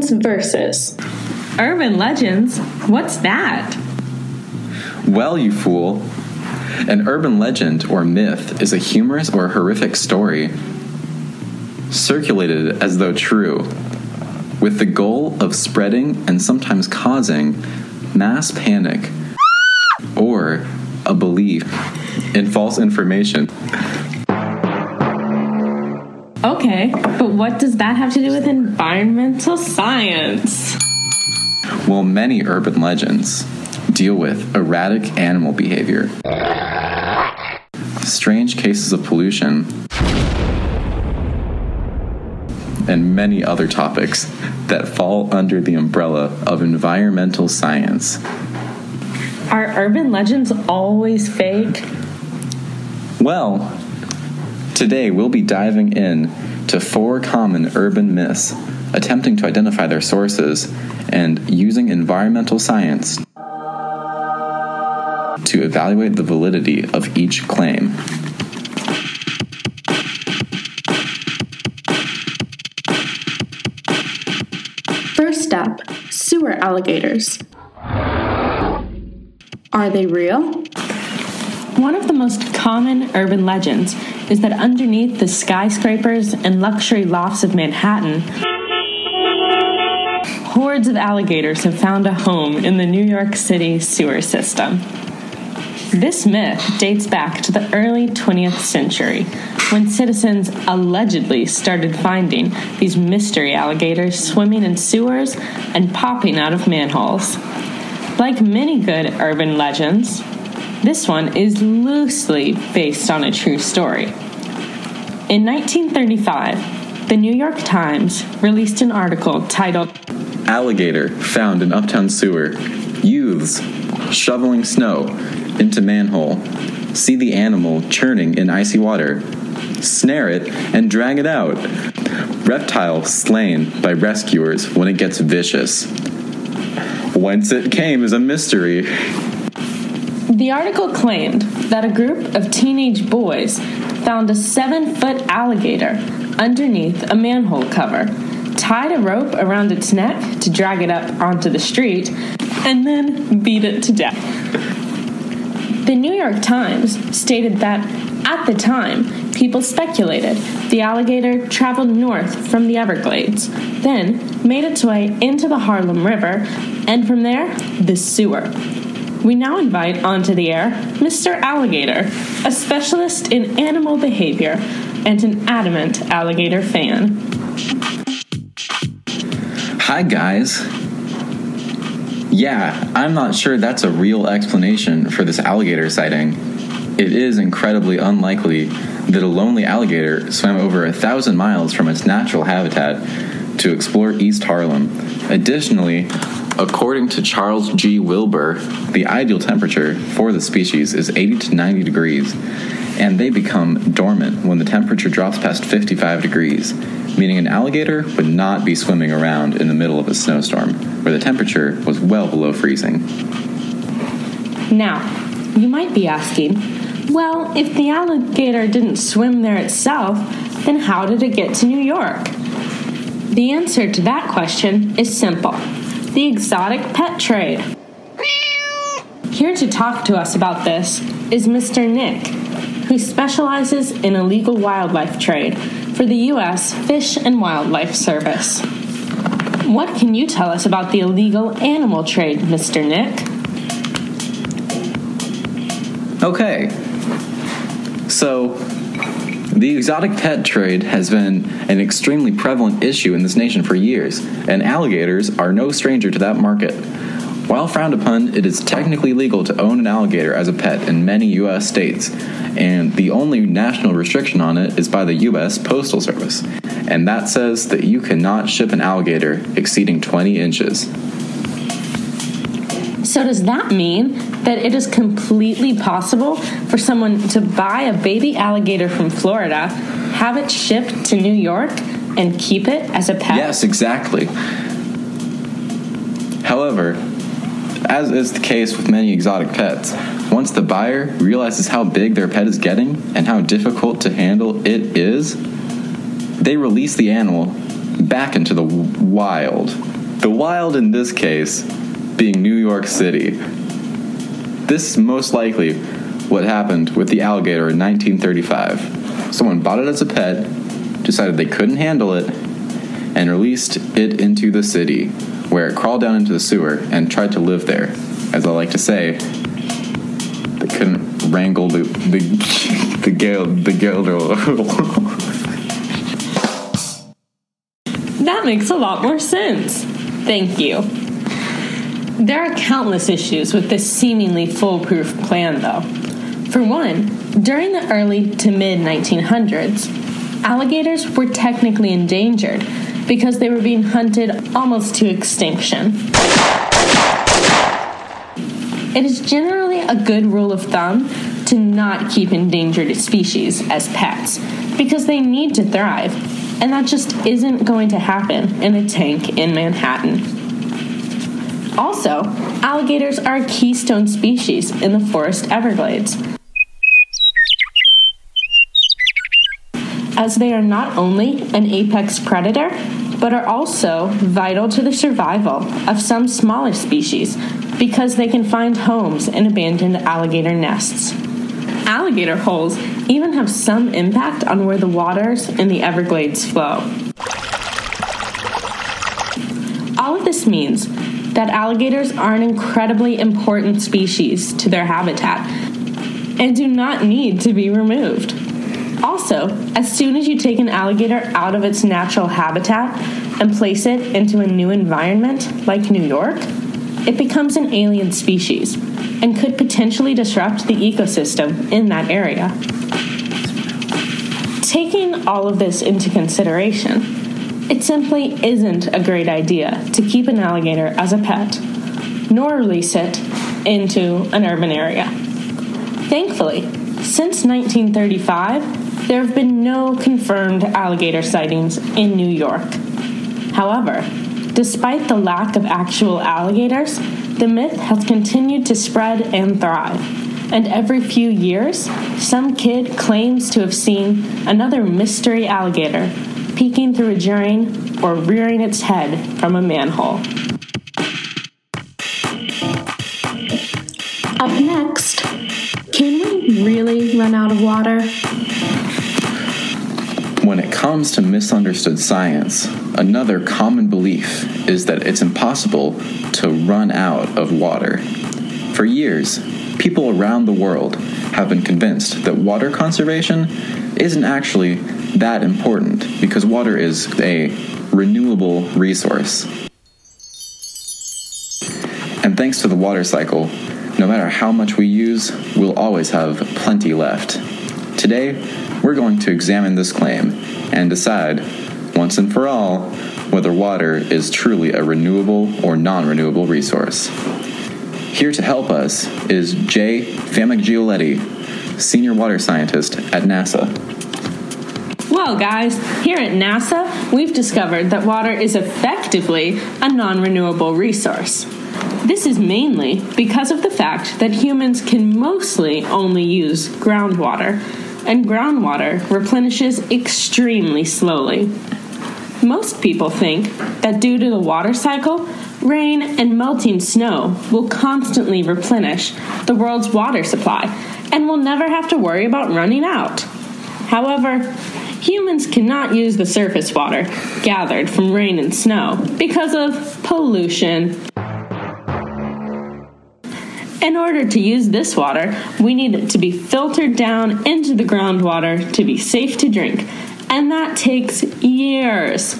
legends versus urban legends. What's that? Well, you fool. An urban legend or myth is a humorous or horrific story circulated as though true, with the goal of spreading and sometimes causing mass panic or a belief in false information. Okay, but what does that have to do with environmental science? Well, many urban legends deal with erratic animal behavior, strange cases of pollution, and many other topics that fall under the umbrella of environmental science. Are urban legends always fake? Well, today we'll be diving in to four common urban myths, attempting to identify their sources and using environmental science to evaluate the validity of each claim. First up, sewer alligators. Are they real? One of the most common urban legends is that underneath the skyscrapers and luxury lofts of Manhattan, hordes of alligators have found a home in the New York City sewer system. This myth dates back to the early 20th century when citizens allegedly started finding these mystery alligators swimming in sewers and popping out of manholes. Like many good urban legends, this one is loosely based on a true story. In 1935, the New York Times released an article titled Alligator found in uptown sewer. Youths shoveling snow into manhole. See the animal churning in icy water. Snare it and drag it out. Reptile slain by rescuers when it gets vicious. Whence it came is a mystery. The article claimed that a group of teenage boys found a seven foot alligator underneath a manhole cover, tied a rope around its neck to drag it up onto the street, and then beat it to death. The New York Times stated that at the time, people speculated the alligator traveled north from the Everglades, then made its way into the Harlem River, and from there, the sewer. We now invite onto the air Mr. Alligator, a specialist in animal behavior and an adamant alligator fan. Hi, guys. Yeah, I'm not sure that's a real explanation for this alligator sighting. It is incredibly unlikely that a lonely alligator swam over a thousand miles from its natural habitat to explore East Harlem. Additionally, according to Charles G. Wilbur, the ideal temperature for the species is 80 to 90 degrees, and they become dormant when the temperature drops past 55 degrees, meaning an alligator would not be swimming around in the middle of a snowstorm where the temperature was well below freezing. Now, you might be asking, well, if the alligator didn't swim there itself, then how did it get to New York? The answer to that question is simple the exotic pet trade. Here to talk to us about this is Mr. Nick, who specializes in illegal wildlife trade for the U.S. Fish and Wildlife Service. What can you tell us about the illegal animal trade, Mr. Nick? Okay. So, the exotic pet trade has been an extremely prevalent issue in this nation for years, and alligators are no stranger to that market. While frowned upon, it is technically legal to own an alligator as a pet in many U.S. states, and the only national restriction on it is by the U.S. Postal Service, and that says that you cannot ship an alligator exceeding 20 inches. So, does that mean that it is completely possible for someone to buy a baby alligator from Florida, have it shipped to New York, and keep it as a pet? Yes, exactly. However, as is the case with many exotic pets, once the buyer realizes how big their pet is getting and how difficult to handle it is, they release the animal back into the wild. The wild in this case being New York City. This is most likely what happened with the alligator in 1935. Someone bought it as a pet, decided they couldn't handle it, and released it into the city, where it crawled down into the sewer and tried to live there. As I like to say, they couldn't wrangle the the the gale the gale. That makes a lot more sense. Thank you. There are countless issues with this seemingly foolproof plan, though. For one, during the early to mid 1900s, alligators were technically endangered because they were being hunted almost to extinction. It is generally a good rule of thumb to not keep endangered species as pets because they need to thrive, and that just isn't going to happen in a tank in Manhattan. Also, alligators are a keystone species in the forest Everglades. As they are not only an apex predator, but are also vital to the survival of some smaller species because they can find homes in abandoned alligator nests. Alligator holes even have some impact on where the waters in the Everglades flow. All of this means that alligators are an incredibly important species to their habitat and do not need to be removed. Also, as soon as you take an alligator out of its natural habitat and place it into a new environment like New York, it becomes an alien species and could potentially disrupt the ecosystem in that area. Taking all of this into consideration, it simply isn't a great idea to keep an alligator as a pet, nor release it into an urban area. Thankfully, since 1935, there have been no confirmed alligator sightings in New York. However, despite the lack of actual alligators, the myth has continued to spread and thrive. And every few years, some kid claims to have seen another mystery alligator peeking through a drain or rearing its head from a manhole. Up next, can we really run out of water? When it comes to misunderstood science, another common belief is that it's impossible to run out of water. For years, people around the world have been convinced that water conservation isn't actually that important because water is a renewable resource. And thanks to the water cycle, no matter how much we use, we'll always have plenty left. Today, we're going to examine this claim and decide, once and for all, whether water is truly a renewable or non renewable resource. Here to help us is Jay Famiglietti, Senior Water Scientist at NASA. Well, guys, here at NASA, we've discovered that water is effectively a non renewable resource. This is mainly because of the fact that humans can mostly only use groundwater, and groundwater replenishes extremely slowly. Most people think that due to the water cycle, rain and melting snow will constantly replenish the world's water supply and we'll never have to worry about running out. However, humans cannot use the surface water gathered from rain and snow because of pollution. In order to use this water, we need it to be filtered down into the groundwater to be safe to drink, and that takes years.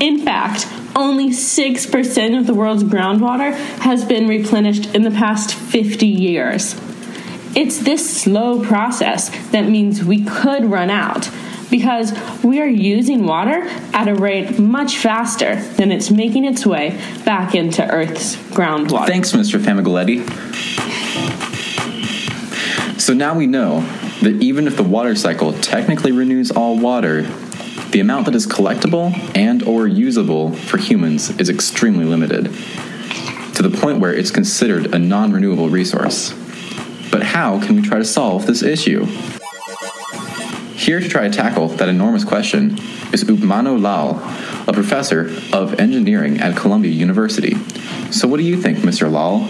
In fact, only 6% of the world's groundwater has been replenished in the past 50 years. It's this slow process that means we could run out because we are using water at a rate much faster than it's making its way back into Earth's groundwater. Thanks, Mr. Famiglietti. So now we know that even if the water cycle technically renews all water, the amount that is collectible and or usable for humans is extremely limited, to the point where it's considered a non-renewable resource. But how can we try to solve this issue? Here to try to tackle that enormous question is Upmanu Lall, a professor of engineering at Columbia University. So, what do you think, Mr. Lall?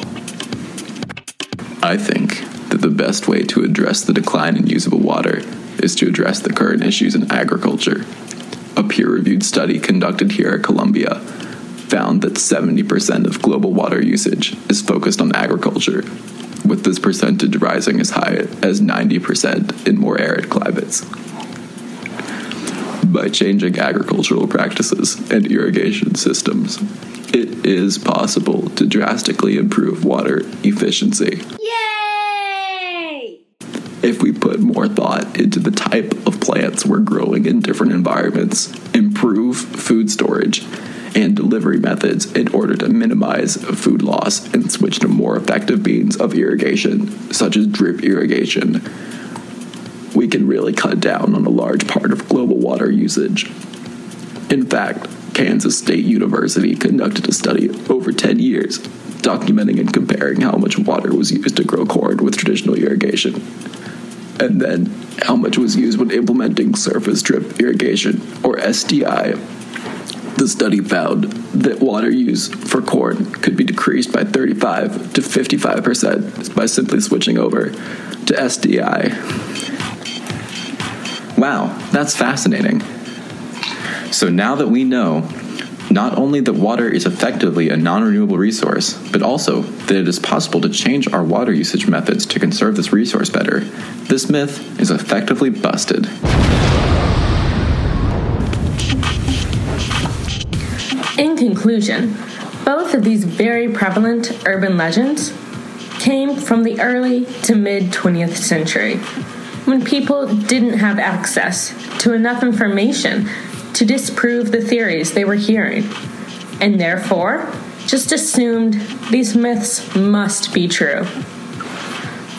I think that the best way to address the decline in usable water is to address the current issues in agriculture. A peer reviewed study conducted here at Columbia found that 70% of global water usage is focused on agriculture, with this percentage rising as high as 90% in more arid climates. By changing agricultural practices and irrigation systems, it is possible to drastically improve water efficiency. Yay! If we put more thought into the type of plants we're growing in different environments, improve food storage, and delivery methods in order to minimize food loss and switch to more effective means of irrigation, such as drip irrigation, we can really cut down on a large part of global water usage. In fact, Kansas State University conducted a study over 10 years documenting and comparing how much water was used to grow corn with traditional irrigation, and then how much was used when implementing surface drip irrigation, or SDI, the study found that water use for corn could be decreased by 35 to 55% by simply switching over to SDI. Wow, that's fascinating. So now that we know not only that water is effectively a non renewable resource, but also that it is possible to change our water usage methods to conserve this resource better, this myth is effectively busted. In conclusion, both of these very prevalent urban legends came from the early to mid 20th century, when people didn't have access to enough information to disprove the theories they were hearing, and therefore just assumed these myths must be true.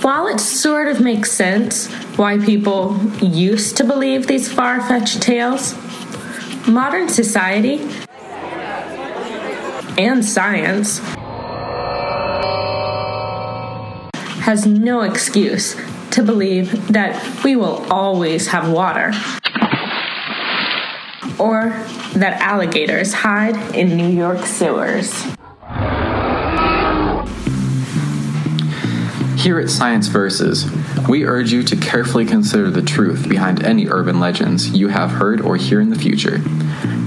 While it sort of makes sense why people used to believe these far fetched tales, modern society and science has no excuse to believe that we will always have water or that alligators hide in New York sewers. Here at Science Versus, we urge you to carefully consider the truth behind any urban legends you have heard or hear in the future.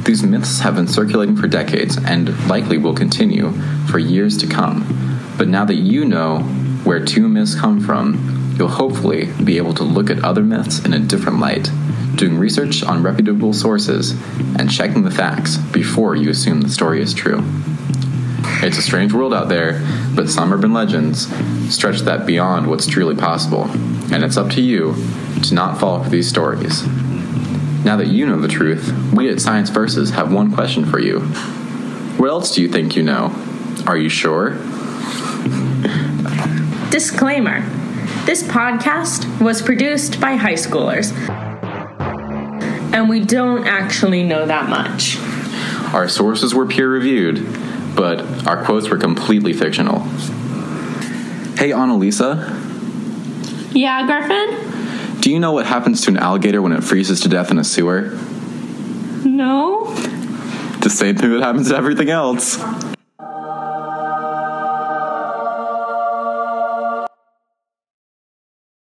These myths have been circulating for decades and likely will continue for years to come. But now that you know where two myths come from, you'll hopefully be able to look at other myths in a different light, doing research on reputable sources, and checking the facts before you assume the story is true. It's a strange world out there, but some urban legends stretch that beyond what's truly possible, and it's up to you to not fall for these stories. Now that you know the truth, we at Science Versus have one question for you. What else do you think you know? Are you sure? Disclaimer This podcast was produced by high schoolers, and we don't actually know that much. Our sources were peer reviewed, but our quotes were completely fictional. Hey, Annalisa, Yeah, Griffin? Do you know what happens to an alligator when it freezes to death in a sewer? No? The same thing that happens to everything else.